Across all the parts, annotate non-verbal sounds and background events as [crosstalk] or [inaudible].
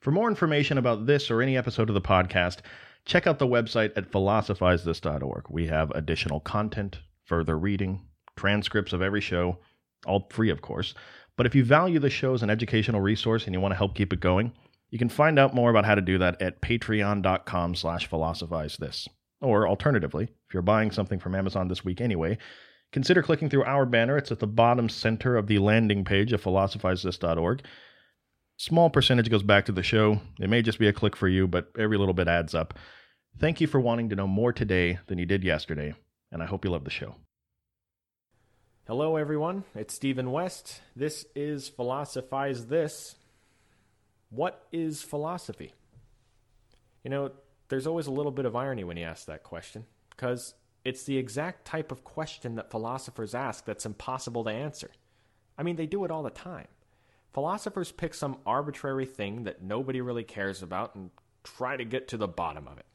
For more information about this or any episode of the podcast, check out the website at philosophizethis.org. We have additional content, further reading, transcripts of every show, all free, of course. But if you value the show as an educational resource and you want to help keep it going, you can find out more about how to do that at patreon.com slash philosophizethis. Or alternatively, if you're buying something from Amazon this week anyway, consider clicking through our banner. It's at the bottom center of the landing page of philosophizethis.org. Small percentage goes back to the show. It may just be a click for you, but every little bit adds up. Thank you for wanting to know more today than you did yesterday, and I hope you love the show. Hello, everyone. It's Stephen West. This is Philosophize This. What is philosophy? You know, there's always a little bit of irony when you ask that question, because it's the exact type of question that philosophers ask that's impossible to answer. I mean, they do it all the time. Philosophers pick some arbitrary thing that nobody really cares about and try to get to the bottom of it.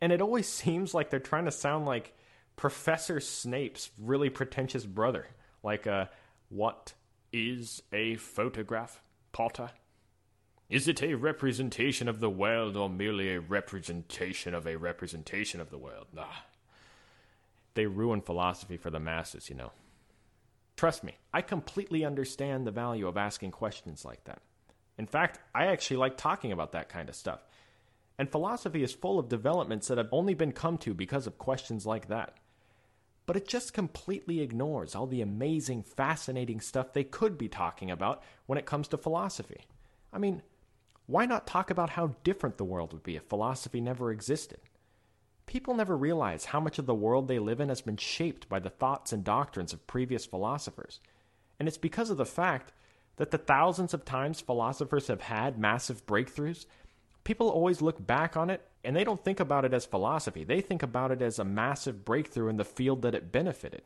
And it always [laughs] seems like they're trying to sound like Professor Snape's really pretentious brother. Like, uh, what is a photograph, Potter? Is it a representation of the world or merely a representation of a representation of the world? Nah. They ruin philosophy for the masses, you know. Trust me, I completely understand the value of asking questions like that. In fact, I actually like talking about that kind of stuff. And philosophy is full of developments that have only been come to because of questions like that. But it just completely ignores all the amazing, fascinating stuff they could be talking about when it comes to philosophy. I mean, why not talk about how different the world would be if philosophy never existed? People never realize how much of the world they live in has been shaped by the thoughts and doctrines of previous philosophers. And it's because of the fact that the thousands of times philosophers have had massive breakthroughs, people always look back on it and they don't think about it as philosophy. They think about it as a massive breakthrough in the field that it benefited.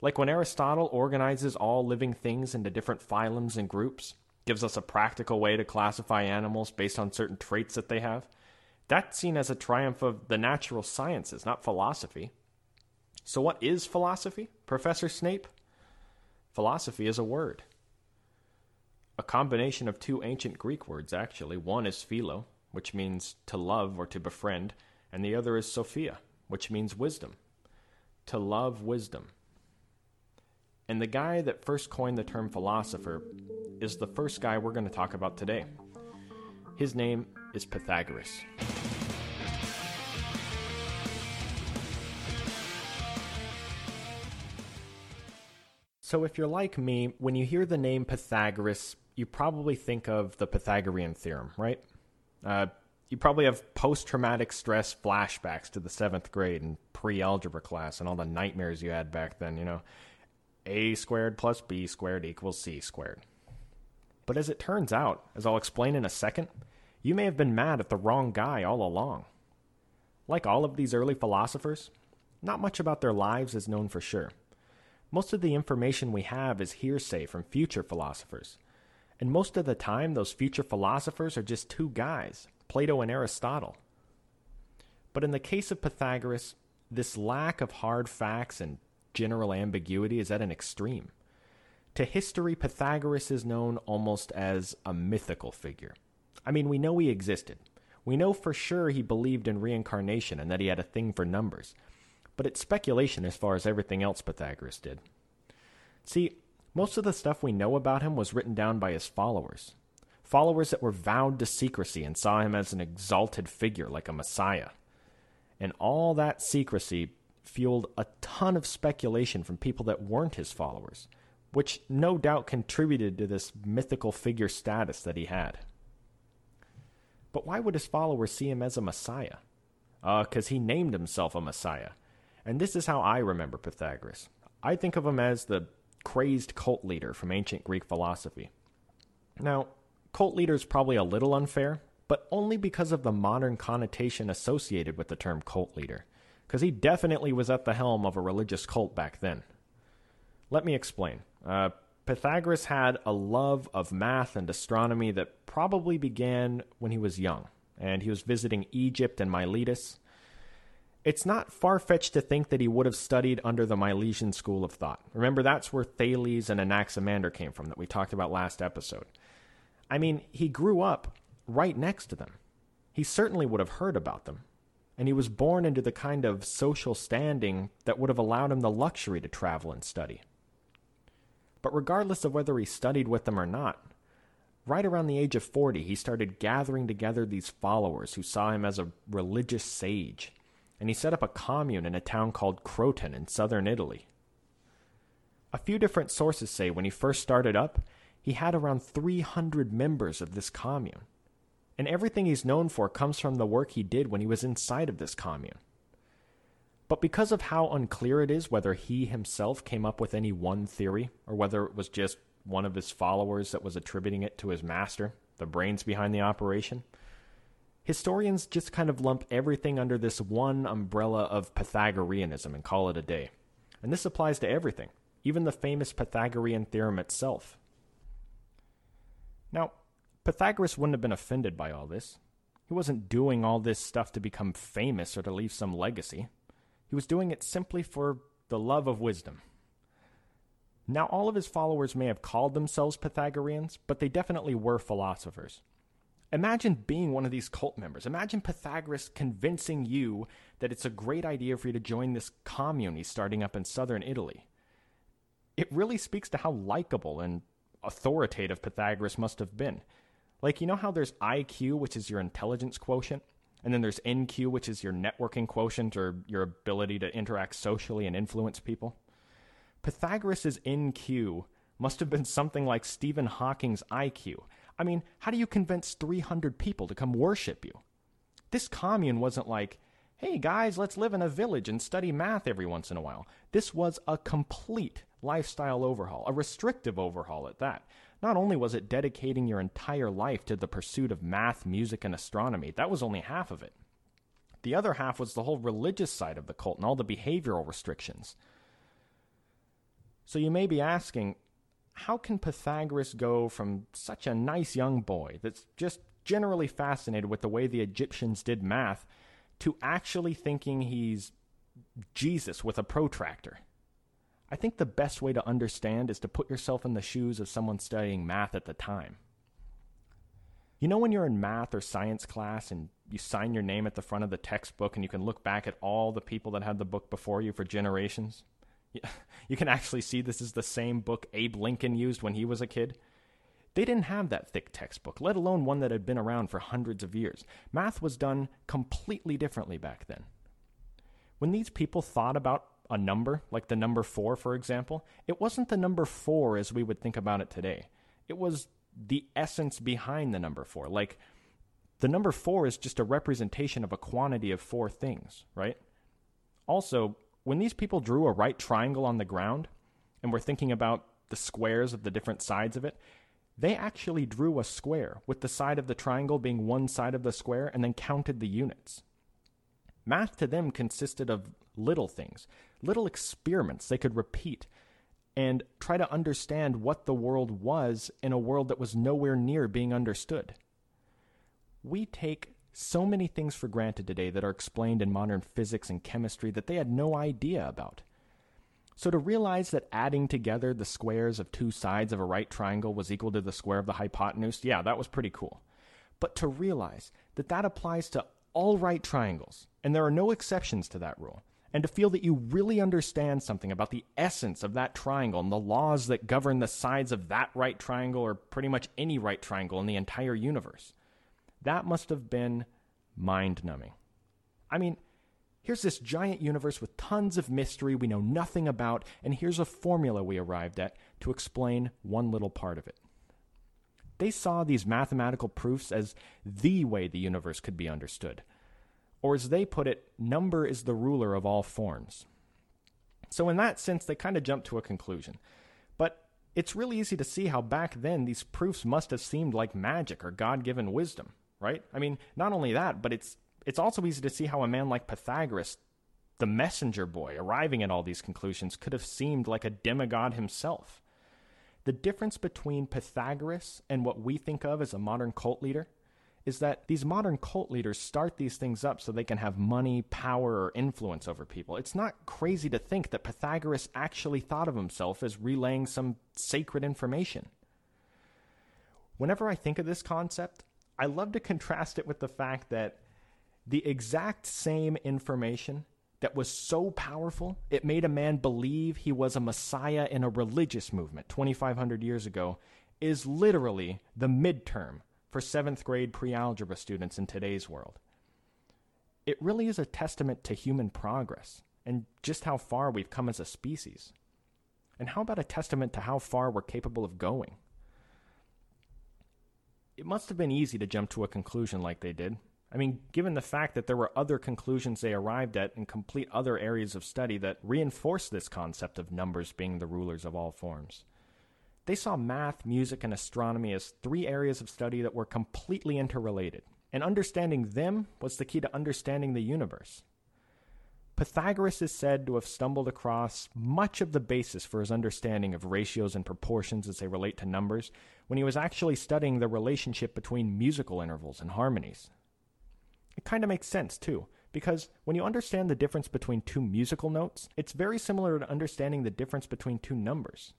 Like when Aristotle organizes all living things into different phylums and groups, gives us a practical way to classify animals based on certain traits that they have. That's seen as a triumph of the natural sciences, not philosophy. So, what is philosophy, Professor Snape? Philosophy is a word. A combination of two ancient Greek words, actually. One is philo, which means to love or to befriend, and the other is sophia, which means wisdom. To love wisdom. And the guy that first coined the term philosopher is the first guy we're going to talk about today. His name is Pythagoras. So, if you're like me, when you hear the name Pythagoras, you probably think of the Pythagorean theorem, right? Uh, you probably have post traumatic stress flashbacks to the seventh grade and pre algebra class and all the nightmares you had back then, you know. A squared plus B squared equals C squared. But as it turns out, as I'll explain in a second, you may have been mad at the wrong guy all along. Like all of these early philosophers, not much about their lives is known for sure. Most of the information we have is hearsay from future philosophers. And most of the time, those future philosophers are just two guys, Plato and Aristotle. But in the case of Pythagoras, this lack of hard facts and general ambiguity is at an extreme. To history, Pythagoras is known almost as a mythical figure. I mean, we know he existed. We know for sure he believed in reincarnation and that he had a thing for numbers. But it's speculation as far as everything else Pythagoras did. See, most of the stuff we know about him was written down by his followers. Followers that were vowed to secrecy and saw him as an exalted figure like a messiah. And all that secrecy fueled a ton of speculation from people that weren't his followers which no doubt contributed to this mythical figure status that he had. But why would his followers see him as a messiah? Uh, because he named himself a messiah. And this is how I remember Pythagoras. I think of him as the crazed cult leader from ancient Greek philosophy. Now, cult leader is probably a little unfair, but only because of the modern connotation associated with the term cult leader, because he definitely was at the helm of a religious cult back then. Let me explain. Uh, Pythagoras had a love of math and astronomy that probably began when he was young, and he was visiting Egypt and Miletus. It's not far fetched to think that he would have studied under the Milesian school of thought. Remember, that's where Thales and Anaximander came from, that we talked about last episode. I mean, he grew up right next to them. He certainly would have heard about them, and he was born into the kind of social standing that would have allowed him the luxury to travel and study. But regardless of whether he studied with them or not, right around the age of 40, he started gathering together these followers who saw him as a religious sage, and he set up a commune in a town called Croton in southern Italy. A few different sources say when he first started up, he had around 300 members of this commune. And everything he's known for comes from the work he did when he was inside of this commune. But because of how unclear it is whether he himself came up with any one theory, or whether it was just one of his followers that was attributing it to his master, the brains behind the operation, historians just kind of lump everything under this one umbrella of Pythagoreanism and call it a day. And this applies to everything, even the famous Pythagorean theorem itself. Now, Pythagoras wouldn't have been offended by all this. He wasn't doing all this stuff to become famous or to leave some legacy. He was doing it simply for the love of wisdom. Now, all of his followers may have called themselves Pythagoreans, but they definitely were philosophers. Imagine being one of these cult members. Imagine Pythagoras convincing you that it's a great idea for you to join this commune he's starting up in southern Italy. It really speaks to how likable and authoritative Pythagoras must have been. Like, you know how there's IQ, which is your intelligence quotient, and then there's NQ, which is your networking quotient or your ability to interact socially and influence people? Pythagoras' NQ must have been something like Stephen Hawking's IQ. I mean, how do you convince 300 people to come worship you? This commune wasn't like, hey guys, let's live in a village and study math every once in a while. This was a complete lifestyle overhaul, a restrictive overhaul at that. Not only was it dedicating your entire life to the pursuit of math, music, and astronomy, that was only half of it. The other half was the whole religious side of the cult and all the behavioral restrictions. So you may be asking, how can Pythagoras go from such a nice young boy that's just generally fascinated with the way the Egyptians did math to actually thinking he's Jesus with a protractor? I think the best way to understand is to put yourself in the shoes of someone studying math at the time. You know, when you're in math or science class and you sign your name at the front of the textbook and you can look back at all the people that had the book before you for generations? [laughs] You can actually see this is the same book Abe Lincoln used when he was a kid. They didn't have that thick textbook, let alone one that had been around for hundreds of years. Math was done completely differently back then. When these people thought about a number, like the number four, for example, it wasn't the number four as we would think about it today. It was the essence behind the number four. Like, the number four is just a representation of a quantity of four things, right? Also, when these people drew a right triangle on the ground and were thinking about the squares of the different sides of it, they actually drew a square with the side of the triangle being one side of the square and then counted the units. Math to them consisted of little things, little experiments they could repeat and try to understand what the world was in a world that was nowhere near being understood. We take so many things for granted today that are explained in modern physics and chemistry that they had no idea about. So, to realize that adding together the squares of two sides of a right triangle was equal to the square of the hypotenuse, yeah, that was pretty cool. But to realize that that applies to all right triangles, and there are no exceptions to that rule, and to feel that you really understand something about the essence of that triangle and the laws that govern the sides of that right triangle or pretty much any right triangle in the entire universe. That must have been mind numbing. I mean, here's this giant universe with tons of mystery we know nothing about, and here's a formula we arrived at to explain one little part of it. They saw these mathematical proofs as the way the universe could be understood or as they put it, number is the ruler of all forms. So, in that sense, they kind of jump to a conclusion. But it's really easy to see how back then these proofs must have seemed like magic or God given wisdom, right? I mean, not only that, but it's, it's also easy to see how a man like Pythagoras, the messenger boy, arriving at all these conclusions, could have seemed like a demigod himself. The difference between Pythagoras and what we think of as a modern cult leader is that these modern cult leaders start these things up so they can have money, power, or influence over people. It's not crazy to think that Pythagoras actually thought of himself as relaying some sacred information. Whenever I think of this concept, I love to contrast it with the fact that the exact same information that was so powerful, it made a man believe he was a messiah in a religious movement 2,500 years ago, is literally the midterm for seventh grade pre algebra students in today's world. It really is a testament to human progress and just how far we've come as a species. And how about a testament to how far we're capable of going? It must have been easy to jump to a conclusion like they did. I mean, given the fact that there were other conclusions they arrived at in complete other areas of study that reinforced this concept of numbers being the rulers of all forms. They saw math, music, and astronomy as three areas of study that were completely interrelated, and understanding them was the key to understanding the universe. Pythagoras is said to have stumbled across much of the basis for his understanding of ratios and proportions as they relate to numbers when he was actually studying the relationship between musical intervals and harmonies. It kind of makes sense, too, because when you understand the difference between two musical notes, it's very similar to understanding the difference between two numbers.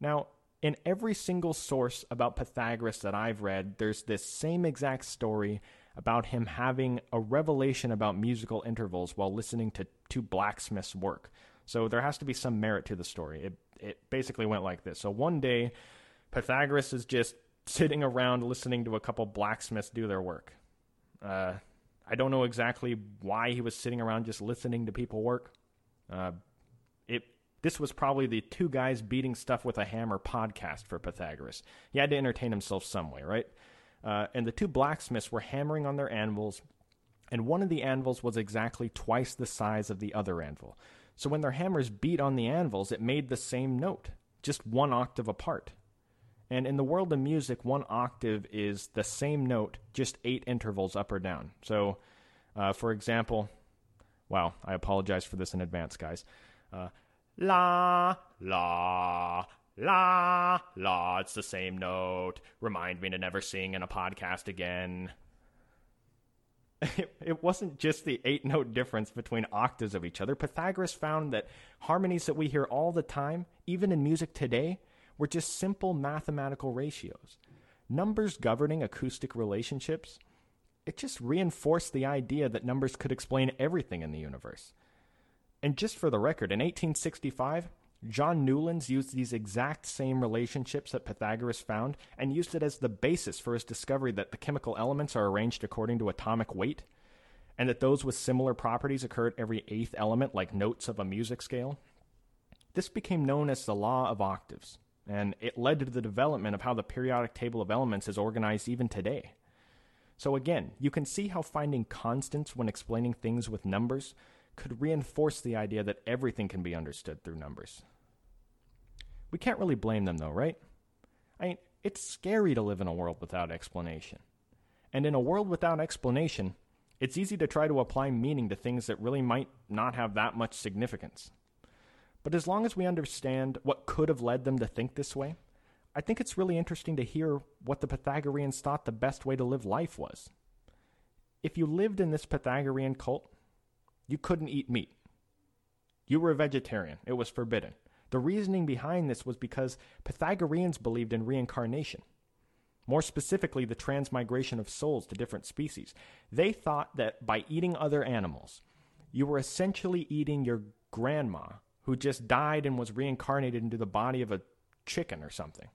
Now, in every single source about Pythagoras that I've read, there's this same exact story about him having a revelation about musical intervals while listening to two blacksmiths work. So there has to be some merit to the story. It it basically went like this. So one day, Pythagoras is just sitting around listening to a couple blacksmiths do their work. Uh, I don't know exactly why he was sitting around just listening to people work. Uh, this was probably the two guys beating stuff with a hammer podcast for Pythagoras. He had to entertain himself some way, right? Uh, and the two blacksmiths were hammering on their anvils, and one of the anvils was exactly twice the size of the other anvil. So when their hammers beat on the anvils, it made the same note, just one octave apart. And in the world of music, one octave is the same note, just eight intervals up or down. So, uh, for example, wow, I apologize for this in advance, guys. Uh, la, la, La, la, it's the same note. Remind me to never sing in a podcast again. It, [laughs] it wasn't just the eight note difference between octaves of each other. Pythagoras found that harmonies that we hear all the time, even in music today, were just simple mathematical ratios. Numbers governing acoustic relationships, it just reinforced the idea that numbers could explain everything in the universe. And just for the record, in 1865, John Newlands used these exact same relationships that Pythagoras found and used it as the basis for his discovery that the chemical elements are arranged according to atomic weight, and that those with similar properties occur at every eighth element, like notes of a music scale. This became known as the law of octaves, and it led to the development of how the periodic table of elements is organized even today. So, again, you can see how finding constants when explaining things with numbers could reinforce the idea that everything can be understood through numbers. We can't really blame them, though, right? I mean, it's scary to live in a world without explanation. And in a world without explanation, it's easy to try to apply meaning to things that really might not have that much significance. But as long as we understand what could have led them to think this way, I think it's really interesting to hear what the Pythagoreans thought the best way to live life was. If you lived in this Pythagorean cult, you couldn't eat meat. You were a vegetarian, it was forbidden. The reasoning behind this was because Pythagoreans believed in reincarnation. More specifically, the transmigration of souls to different species. They thought that by eating other animals, you were essentially eating your grandma who just died and was reincarnated into the body of a chicken or something.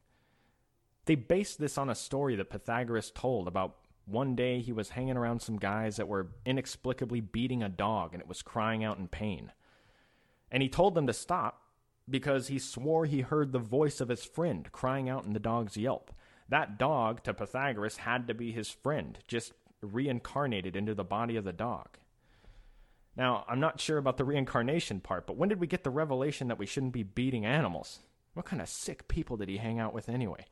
They based this on a story that Pythagoras told about one day he was hanging around some guys that were inexplicably beating a dog and it was crying out in pain. And he told them to stop because he swore he heard the voice of his friend crying out in the dog's yelp. That dog, to Pythagoras, had to be his friend, just reincarnated into the body of the dog. Now, I'm not sure about the reincarnation part, but when did we get the revelation that we shouldn't be beating animals? What kind of sick people did he hang out with anyway?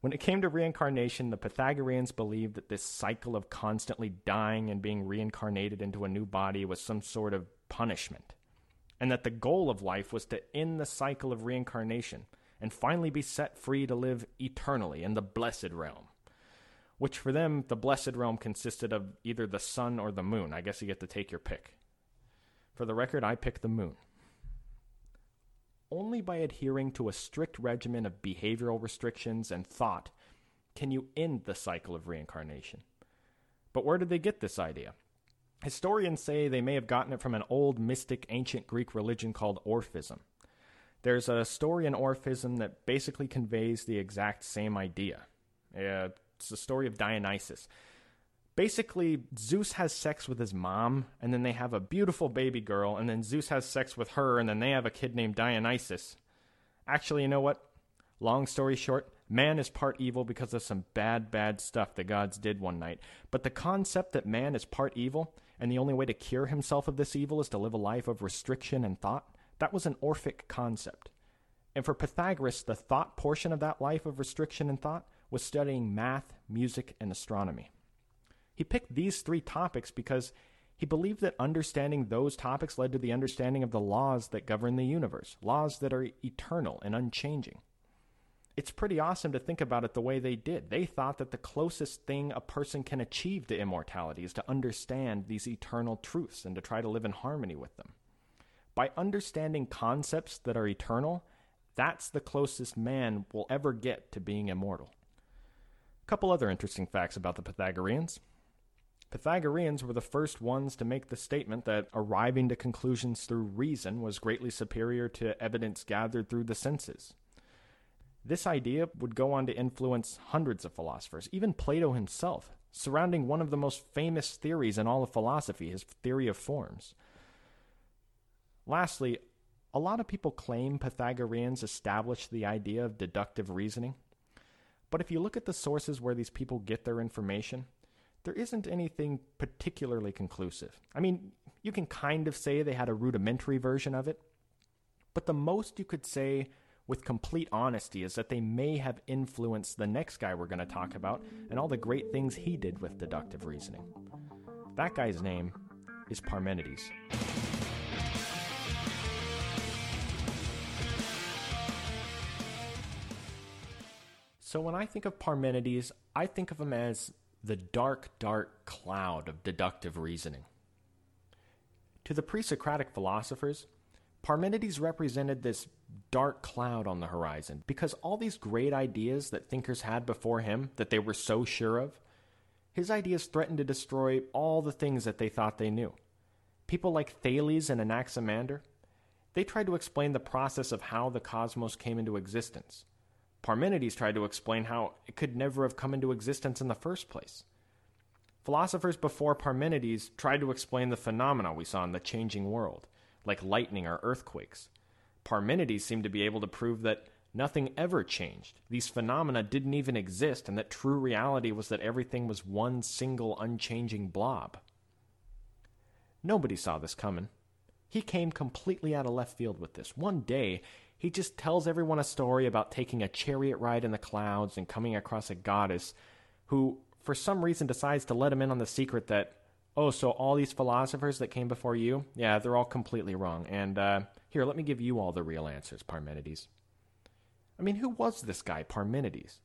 When it came to reincarnation, the Pythagoreans believed that this cycle of constantly dying and being reincarnated into a new body was some sort of punishment, and that the goal of life was to end the cycle of reincarnation and finally be set free to live eternally in the blessed realm. Which for them, the blessed realm consisted of either the sun or the moon. I guess you get to take your pick. For the record, I pick the moon only by adhering to a strict regimen of behavioral restrictions and thought Can you end the cycle of reincarnation? But where did they get this idea? Historians say they may have gotten it from an old mystic ancient Greek religion called Orphism. There's a story in Orphism that basically conveys the exact same idea. It's the story of Dionysus. Basically, Zeus has sex with his mom, and then they have a beautiful baby girl, and then Zeus has sex with her, and then they have a kid named Dionysus. Actually, you know what? Long story short, man is part evil because of some bad, bad stuff the gods did one night. But the concept that man is part evil, and the only way to cure himself of this evil is to live a life of restriction and thought, that was an Orphic concept. And for Pythagoras, the thought portion of that life of restriction and thought was studying math, music, and astronomy. He picked these three topics because he believed that understanding those topics led to the understanding of the laws that govern the universe, laws that are eternal and unchanging. It's pretty awesome to think about it the way they did. They thought that the closest thing a person can achieve to immortality is to understand these eternal truths and to try to live in harmony with them. By understanding concepts that are eternal, that's the closest man will ever get to being immortal. A couple other interesting facts about the Pythagoreans. Pythagoreans were the first ones to make the statement that arriving to conclusions through reason was greatly superior to evidence gathered through the senses. This idea would go on to influence hundreds of philosophers, even Plato himself, surrounding one of the most famous theories in all of philosophy, his theory of forms. Lastly, a lot of people claim Pythagoreans established the idea of deductive reasoning. But if you look at the sources where these people get their information, there isn't anything particularly conclusive. I mean, you can kind of say they had a rudimentary version of it, but the most you could say with complete honesty is that they may have influenced the next guy we're going to talk about and all the great things he did with deductive reasoning. That guy's name is Parmenides. So when I think of Parmenides, I think of him as the dark, dark cloud of deductive reasoning. To the pre Socratic philosophers, Parmenides represented this dark cloud on the horizon because all these great ideas that thinkers had before him that they were so sure of, his ideas threatened to destroy all the things that they thought they knew. People like Thales and Anaximander, they tried to explain the process of how the cosmos came into existence. Parmenides tried to explain how it could never have come into existence in the first place. Philosophers before Parmenides tried to explain the phenomena we saw in the changing world, like lightning or earthquakes. Parmenides seemed to be able to prove that nothing ever changed. These phenomena didn't even exist, and that true reality was that everything was one single unchanging blob. Nobody saw this coming. He came completely out of left field with this. One day, he just tells everyone a story about taking a chariot ride in the clouds and coming across a goddess who, for some reason, decides to let him in on the secret that, oh, so all these philosophers that came before you, yeah, they're all completely wrong. And uh, here, let me give you all the real answers, Parmenides. I mean, who was this guy, Parmenides?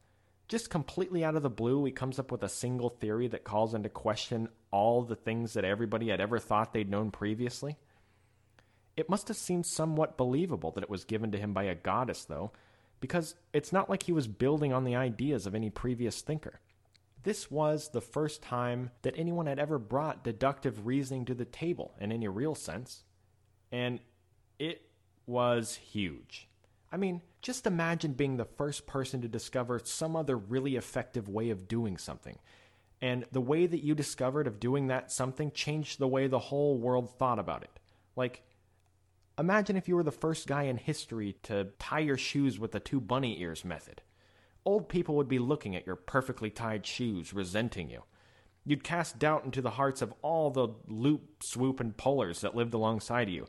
Just completely out of the blue, he comes up with a single theory that calls into question all the things that everybody had ever thought they'd known previously. It must have seemed somewhat believable that it was given to him by a goddess, though, because it's not like he was building on the ideas of any previous thinker. This was the first time that anyone had ever brought deductive reasoning to the table in any real sense. And it was huge. I mean, just imagine being the first person to discover some other really effective way of doing something. And the way that you discovered of doing that something changed the way the whole world thought about it. Like, Imagine if you were the first guy in history to tie your shoes with the two bunny ears method. Old people would be looking at your perfectly tied shoes, resenting you. You'd cast doubt into the hearts of all the loop, swoop, and pullers that lived alongside you.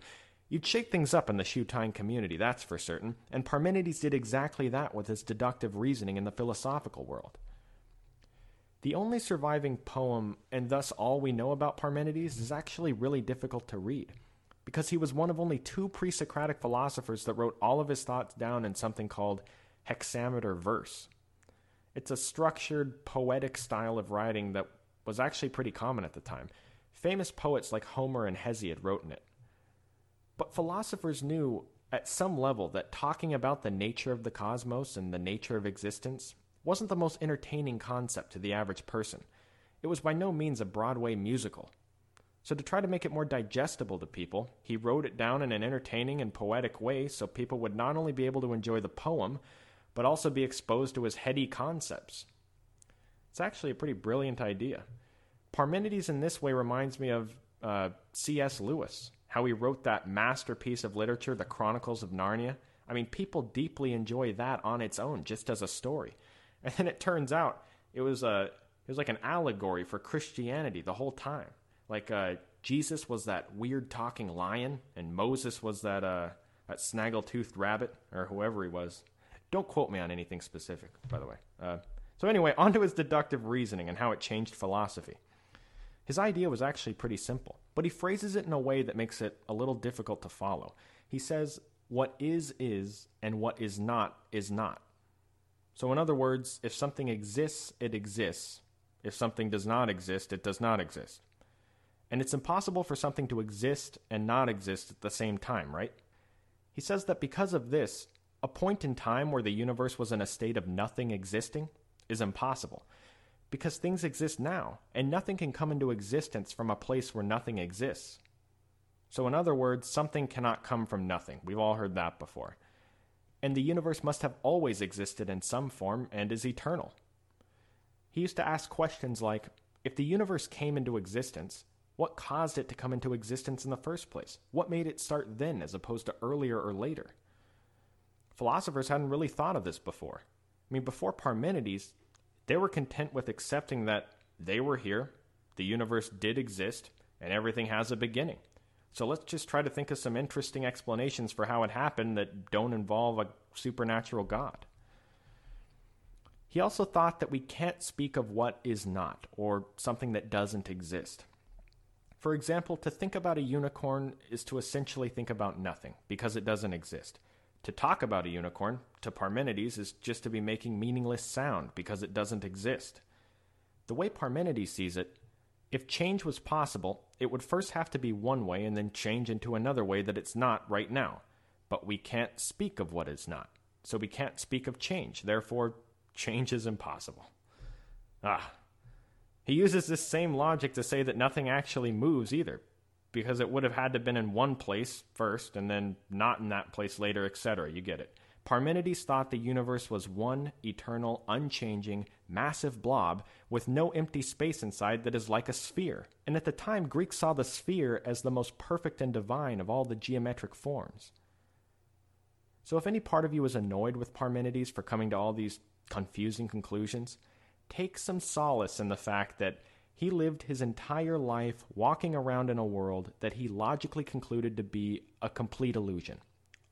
You'd shake things up in the shoe tying community, that's for certain, and Parmenides did exactly that with his deductive reasoning in the philosophical world. The only surviving poem, and thus all we know about Parmenides, is actually really difficult to read because he was one of only two pre Socratic philosophers that wrote all of his thoughts down in something called hexameter verse. It's a structured, poetic style of writing that was actually pretty common at the time. Famous poets like Homer and Hesiod wrote in it. But philosophers knew at some level that talking about the nature of the cosmos and the nature of existence wasn't the most entertaining concept to the average person. It was by no means a Broadway musical. So, to try to make it more digestible to people, he wrote it down in an entertaining and poetic way so people would not only be able to enjoy the poem, but also be exposed to his heady concepts. It's actually a pretty brilliant idea. Parmenides in this way reminds me of uh, C.S. Lewis, how he wrote that masterpiece of literature, The Chronicles of Narnia. I mean, people deeply enjoy that on its own, just as a story. And then it turns out it was a it was like an allegory for Christianity the whole time. Like uh, Jesus was that weird talking lion, and Moses was that uh, that snaggle-toothed rabbit, or whoever he was. Don't quote me on anything specific, by the way. Uh, so anyway, [laughs] on to his deductive reasoning and how it changed philosophy. His idea was actually pretty simple, but he phrases it in a way that makes it a little difficult to follow. He says, What is, is, and what is not, is not. So, in other words, if something exists, it exists. If something does not exist, it does not exist. And it's impossible for something to exist and not exist at the same time, right? He says that because of this, a point in time where the universe was in a state of nothing existing is impossible because things exist now, and nothing can come into existence from a place where nothing exists. So, in other words, something cannot come from nothing. We've all heard that before. And the universe must have always existed in some form and is eternal. He used to ask questions like if the universe came into existence, what caused it to come into existence in the first place? What made it start then as opposed to earlier or later? Philosophers hadn't really thought of this before. I mean, before Parmenides, they were content with accepting that they were here, the universe did exist, and everything has a beginning. So let's just try to think of some interesting explanations for how it happened that don't involve a supernatural God. He also thought that we can't speak of what is not, or something that doesn't exist. For example, to think about a unicorn is to essentially think about nothing, because it doesn't exist. To talk about a unicorn, to Parmenides, is just to be making meaningless sound because it doesn't exist. The way Parmenides sees it, if change was possible, it would first have to be one way and then change into another way that it's not right now. But we can't speak of what is not. So we can't speak of change. Therefore, change is impossible. Ah. He uses this same logic to say that nothing actually moves either, because it would have had to have been in one place first and then not in that place later, etc. You get it. Parmenides thought the universe was one eternal, unchanging, massive blob with no empty space inside that is like a sphere. And at the time, Greeks saw the sphere as the most perfect and divine of all the geometric forms. So, if any part of you is annoyed with Parmenides for coming to all these confusing conclusions, take some solace in the fact that he lived his entire life walking around in a world that he logically concluded to be a complete illusion.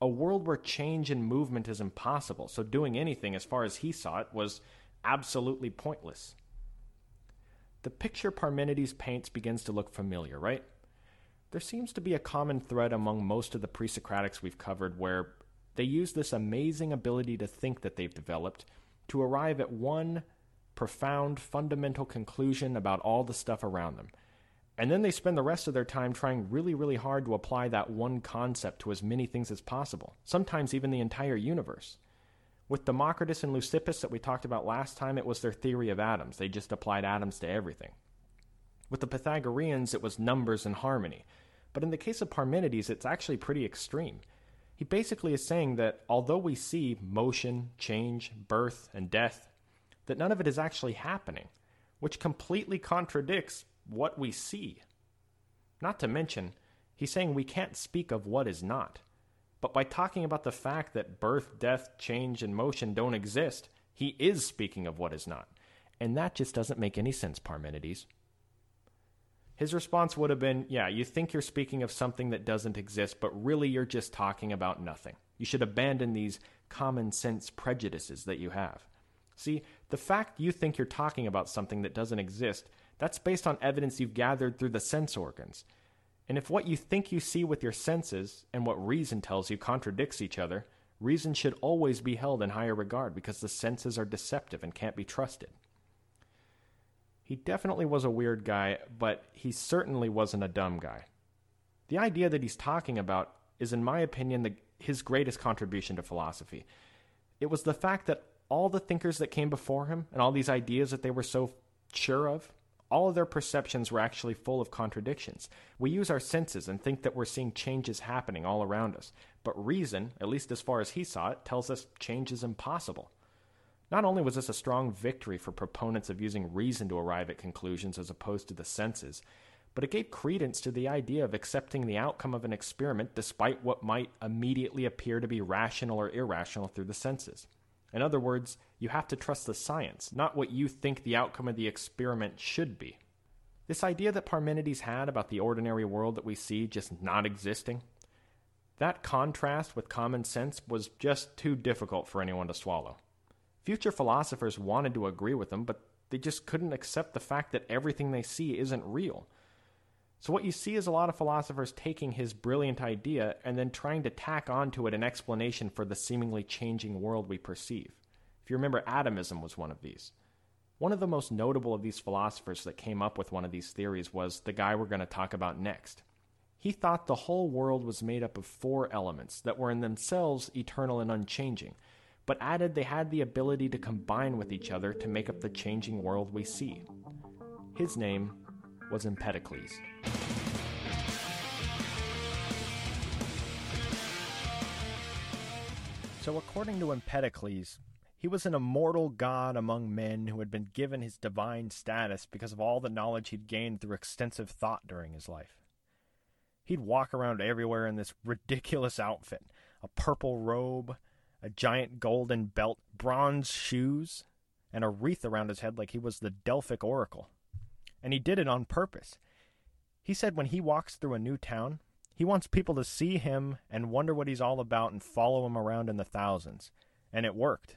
A world where change and movement is impossible, so doing anything, as far as he saw it, was absolutely pointless. The picture Parmenides paints begins to look familiar, right? There seems to be a common thread among most of the pre Socratics we've covered where they use this amazing ability to think that they've developed to arrive at one profound, fundamental conclusion about all the stuff around them. And then they spend the rest of their time trying really, really hard to apply that one concept to as many things as possible, sometimes even the entire universe. With Democritus and Leucippus that we talked about last time, it was their theory of atoms. They just applied atoms to everything. With the Pythagoreans, it was numbers and harmony. But in the case of Parmenides, it's actually pretty extreme. He basically is saying that although we see motion, change, birth, and death that none of it is actually happening, which completely contradicts what we see. Not to mention, he's saying we can't speak of what is not. But by talking about the fact that birth, death, change, and motion don't exist, he is speaking of what is not. And that just doesn't make any sense, Parmenides. His response would have been, Yeah, you think you're speaking of something that doesn't exist, but really you're just talking about nothing. You should abandon these common sense prejudices that you have. See, the fact you think you're talking about something that doesn't exist, that's based on evidence you've gathered through the sense organs. And if what you think you see with your senses and what reason tells you contradicts each other, reason should always be held in higher regard because the senses are deceptive and can't be trusted. He definitely was a weird guy, but he certainly wasn't a dumb guy. The idea that he's talking about is, in my opinion, the, his greatest contribution to philosophy. It was the fact that all the thinkers that came before him and all these ideas that they were so sure of, all of their perceptions were actually full of contradictions. We use our senses and think that we're seeing changes happening all around us, but reason, at least as far as he saw it, tells us change is impossible. Not only was this a strong victory for proponents of using reason to arrive at conclusions as opposed to the senses, but it gave credence to the idea of accepting the outcome of an experiment despite what might immediately appear to be rational or irrational through the senses. In other words, you have to trust the science, not what you think the outcome of the experiment should be. This idea that Parmenides had about the ordinary world that we see just not existing, that contrast with common sense was just too difficult for anyone to swallow. Future philosophers wanted to agree with him, but they just couldn't accept the fact that everything they see isn't real. So, what you see is a lot of philosophers taking his brilliant idea and then trying to tack onto it an explanation for the seemingly changing world we perceive. If you remember, atomism was one of these. One of the most notable of these philosophers that came up with one of these theories was the guy we're going to talk about next. He thought the whole world was made up of four elements that were in themselves eternal and unchanging, but added they had the ability to combine with each other to make up the changing world we see. His name was Empedocles. So, according to Empedocles, he was an immortal god among men who had been given his divine status because of all the knowledge he'd gained through extensive thought during his life. He'd walk around everywhere in this ridiculous outfit a purple robe, a giant golden belt, bronze shoes, and a wreath around his head like he was the Delphic oracle. And he did it on purpose. He said when he walks through a new town, he wants people to see him and wonder what he's all about and follow him around in the thousands. And it worked.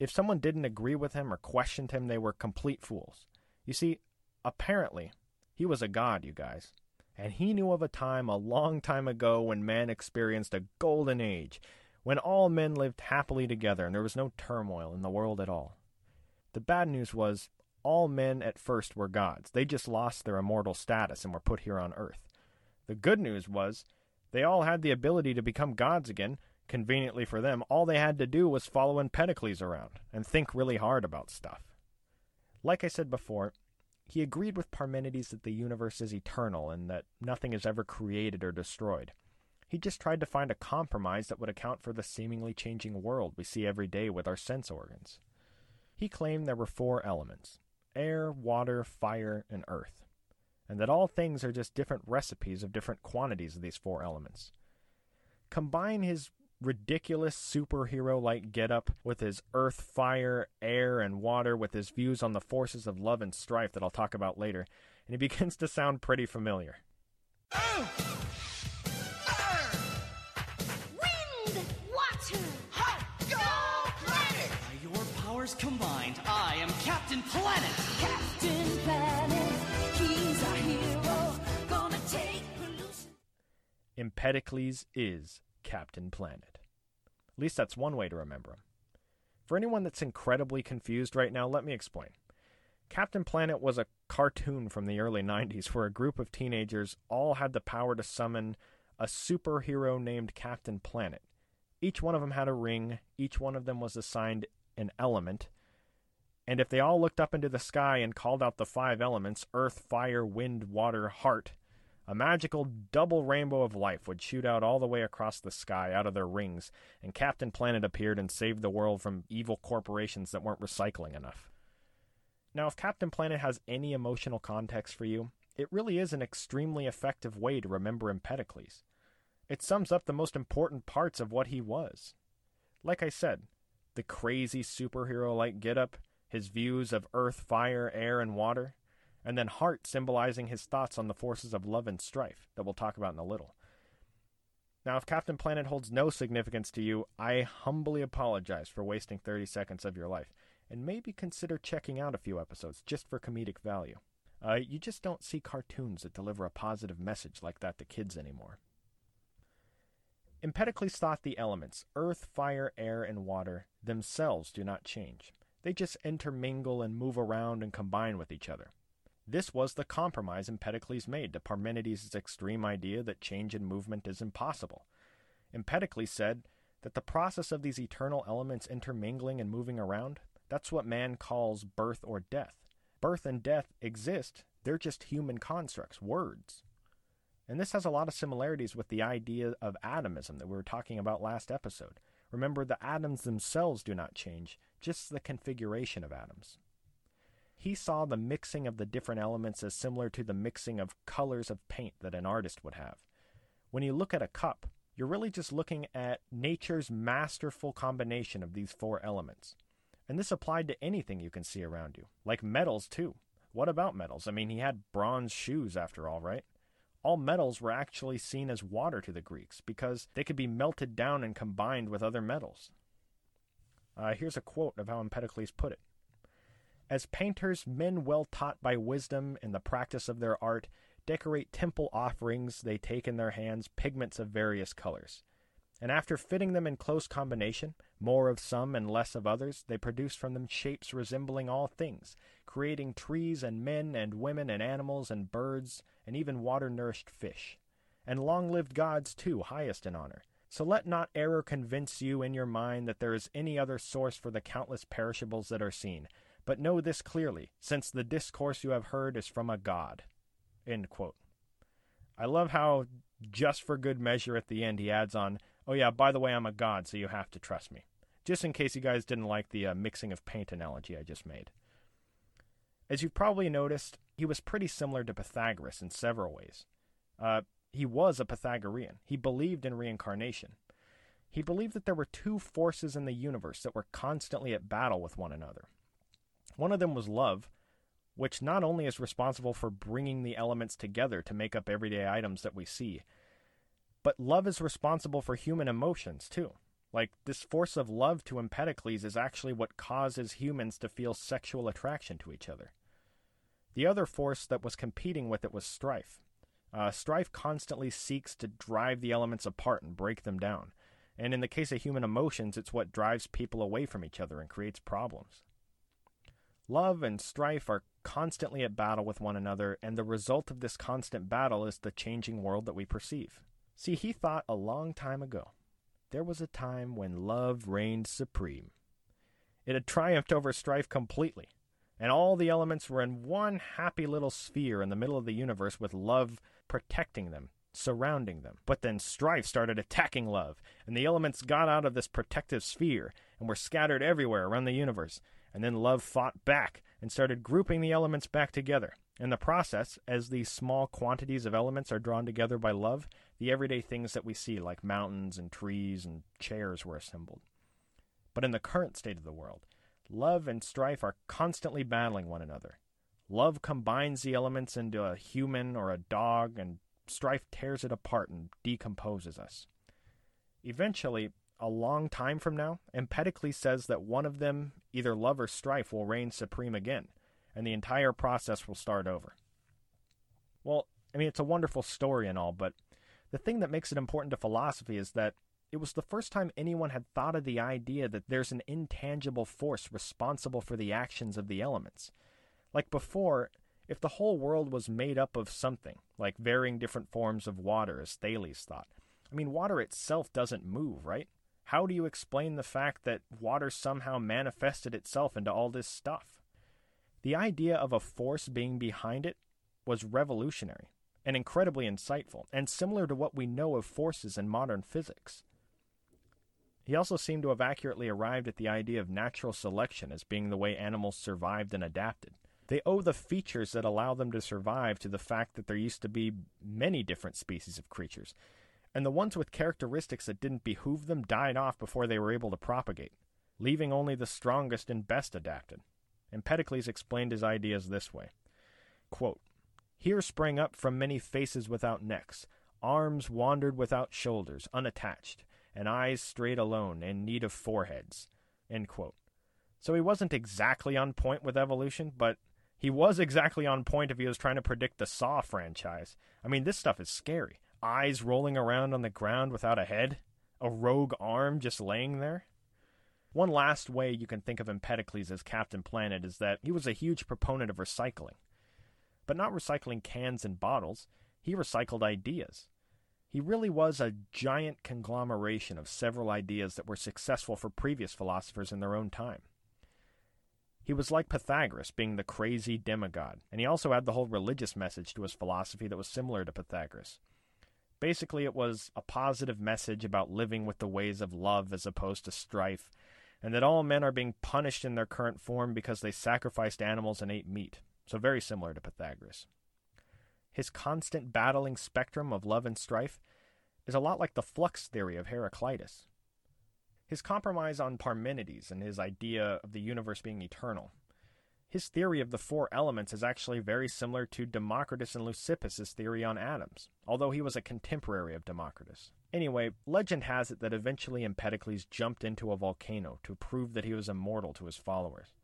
If someone didn't agree with him or questioned him, they were complete fools. You see, apparently, he was a god, you guys. And he knew of a time a long time ago when man experienced a golden age, when all men lived happily together and there was no turmoil in the world at all. The bad news was, all men at first were gods. They just lost their immortal status and were put here on earth. The good news was they all had the ability to become gods again. Conveniently for them, all they had to do was follow Empedocles around and think really hard about stuff. Like I said before, he agreed with Parmenides that the universe is eternal and that nothing is ever created or destroyed. He just tried to find a compromise that would account for the seemingly changing world we see every day with our sense organs. He claimed there were four elements air, water, fire, and earth and that all things are just different recipes of different quantities of these four elements. Combine his ridiculous superhero like getup with his earth, fire, air, and water with his views on the forces of love and strife that I'll talk about later, and he [laughs] begins to sound pretty familiar. Oh! Captain Planet! Captain Planet, he's hero, gonna take pollution. Empedocles is Captain Planet. At least that's one way to remember him. For anyone that's incredibly confused right now, let me explain. Captain Planet was a cartoon from the early 90s where a group of teenagers all had the power to summon a superhero named Captain Planet. Each one of them had a ring, each one of them was assigned an element, and if they all looked up into the sky and called out the five elements earth, fire, wind, water, heart a magical double rainbow of life would shoot out all the way across the sky out of their rings, and Captain Planet appeared and saved the world from evil corporations that weren't recycling enough. Now, if Captain Planet has any emotional context for you, it really is an extremely effective way to remember Empedocles. It sums up the most important parts of what he was. Like I said, the crazy superhero like getup, his views of earth, fire, air, and water, and then heart symbolizing his thoughts on the forces of love and strife that we'll talk about in a little. Now, if Captain Planet holds no significance to you, I humbly apologize for wasting 30 seconds of your life, and maybe consider checking out a few episodes just for comedic value. Uh, you just don't see cartoons that deliver a positive message like that to kids anymore. Empedocles thought the elements, earth, fire, air, and water, themselves do not change. They just intermingle and move around and combine with each other. This was the compromise Empedocles made to Parmenides' extreme idea that change and movement is impossible. Empedocles said that the process of these eternal elements intermingling and moving around, that's what man calls birth or death. Birth and death exist, they're just human constructs, words. And this has a lot of similarities with the idea of atomism that we were talking about last episode. Remember, the atoms themselves do not change, just the configuration of atoms. He saw the mixing of the different elements as similar to the mixing of colors of paint that an artist would have. When you look at a cup, you're really just looking at nature's masterful combination of these four elements. And this applied to anything you can see around you, like metals, too. What about metals? I mean, he had bronze shoes, after all, right? All metals were actually seen as water to the Greeks because they could be melted down and combined with other metals. Uh, here's a quote of how Empedocles put it As painters, men well taught by wisdom in the practice of their art, decorate temple offerings, they take in their hands pigments of various colors. And after fitting them in close combination, more of some and less of others, they produce from them shapes resembling all things, creating trees and men and women and animals and birds and even water nourished fish. And long lived gods, too, highest in honor. So let not error convince you in your mind that there is any other source for the countless perishables that are seen. But know this clearly, since the discourse you have heard is from a god. I love how, just for good measure at the end, he adds on, Oh, yeah, by the way, I'm a god, so you have to trust me. Just in case you guys didn't like the uh, mixing of paint analogy I just made. As you've probably noticed, he was pretty similar to Pythagoras in several ways. Uh, he was a Pythagorean. He believed in reincarnation. He believed that there were two forces in the universe that were constantly at battle with one another. One of them was love, which not only is responsible for bringing the elements together to make up everyday items that we see, but love is responsible for human emotions too. Like, this force of love to Empedocles is actually what causes humans to feel sexual attraction to each other. The other force that was competing with it was strife. Uh, strife constantly seeks to drive the elements apart and break them down. And in the case of human emotions, it's what drives people away from each other and creates problems. Love and strife are constantly at battle with one another, and the result of this constant battle is the changing world that we perceive. See, he thought a long time ago there was a time when love reigned supreme. It had triumphed over strife completely, and all the elements were in one happy little sphere in the middle of the universe with love protecting them, surrounding them. But then strife started attacking love, and the elements got out of this protective sphere and were scattered everywhere around the universe. And then love fought back and started grouping the elements back together. In the process, as these small quantities of elements are drawn together by love, the everyday things that we see, like mountains and trees and chairs, were assembled. But in the current state of the world, love and strife are constantly battling one another. Love combines the elements into a human or a dog, and strife tears it apart and decomposes us. Eventually, a long time from now, Empedocles says that one of them, either love or strife, will reign supreme again, and the entire process will start over. Well, I mean, it's a wonderful story and all, but the thing that makes it important to philosophy is that it was the first time anyone had thought of the idea that there's an intangible force responsible for the actions of the elements. Like before, if the whole world was made up of something, like varying different forms of water, as Thales thought, I mean, water itself doesn't move, right? How do you explain the fact that water somehow manifested itself into all this stuff? The idea of a force being behind it was revolutionary and incredibly insightful, and similar to what we know of forces in modern physics. He also seemed to have accurately arrived at the idea of natural selection as being the way animals survived and adapted. They owe the features that allow them to survive to the fact that there used to be many different species of creatures, and the ones with characteristics that didn't behoove them died off before they were able to propagate, leaving only the strongest and best adapted. Empedocles explained his ideas this way quote, Here sprang up from many faces without necks, arms wandered without shoulders, unattached, and eyes strayed alone, in need of foreheads. So he wasn't exactly on point with evolution, but he was exactly on point if he was trying to predict the Saw franchise. I mean, this stuff is scary. Eyes rolling around on the ground without a head, a rogue arm just laying there. One last way you can think of Empedocles as Captain Planet is that he was a huge proponent of recycling. But not recycling cans and bottles, he recycled ideas. He really was a giant conglomeration of several ideas that were successful for previous philosophers in their own time. He was like Pythagoras, being the crazy demigod, and he also had the whole religious message to his philosophy that was similar to Pythagoras. Basically, it was a positive message about living with the ways of love as opposed to strife, and that all men are being punished in their current form because they sacrificed animals and ate meat, so very similar to Pythagoras. His constant battling spectrum of love and strife is a lot like the flux theory of Heraclitus. His compromise on Parmenides and his idea of the universe being eternal. His theory of the four elements is actually very similar to Democritus and Leucippus' theory on atoms, although he was a contemporary of Democritus. Anyway, legend has it that eventually Empedocles jumped into a volcano to prove that he was immortal to his followers.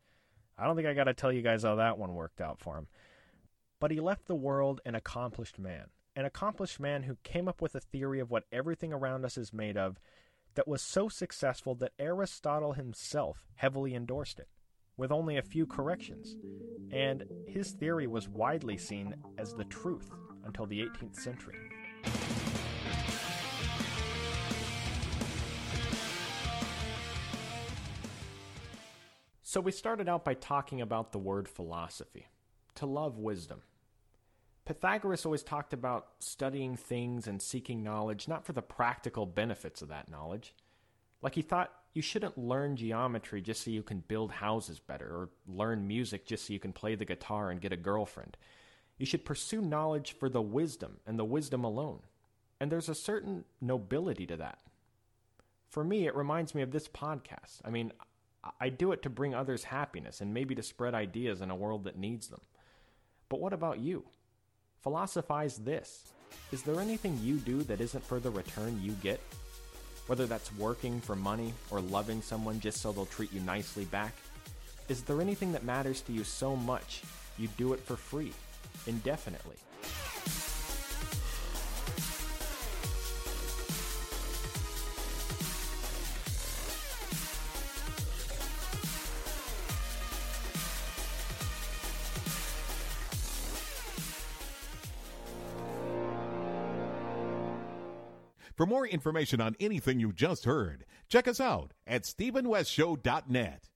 I don't think I gotta tell you guys how that one worked out for him. But he left the world an accomplished man. An accomplished man who came up with a theory of what everything around us is made of that was so successful that Aristotle himself heavily endorsed it, with only a few corrections. And his theory was widely seen as the truth until the 18th century. So we started out by talking about the word philosophy, to love wisdom. Pythagoras always talked about studying things and seeking knowledge not for the practical benefits of that knowledge. Like he thought you shouldn't learn geometry just so you can build houses better, or learn music just so you can play the guitar and get a girlfriend. You should pursue knowledge for the wisdom and the wisdom alone. And there's a certain nobility to that. For me, it reminds me of this podcast. I mean, I do it to bring others happiness and maybe to spread ideas in a world that needs them. But what about you? Philosophize this. Is there anything you do that isn't for the return you get? Whether that's working for money or loving someone just so they'll treat you nicely back? Is there anything that matters to you so much you do it for free, indefinitely? For more information on anything you just heard, check us out at StephenWestShow.net.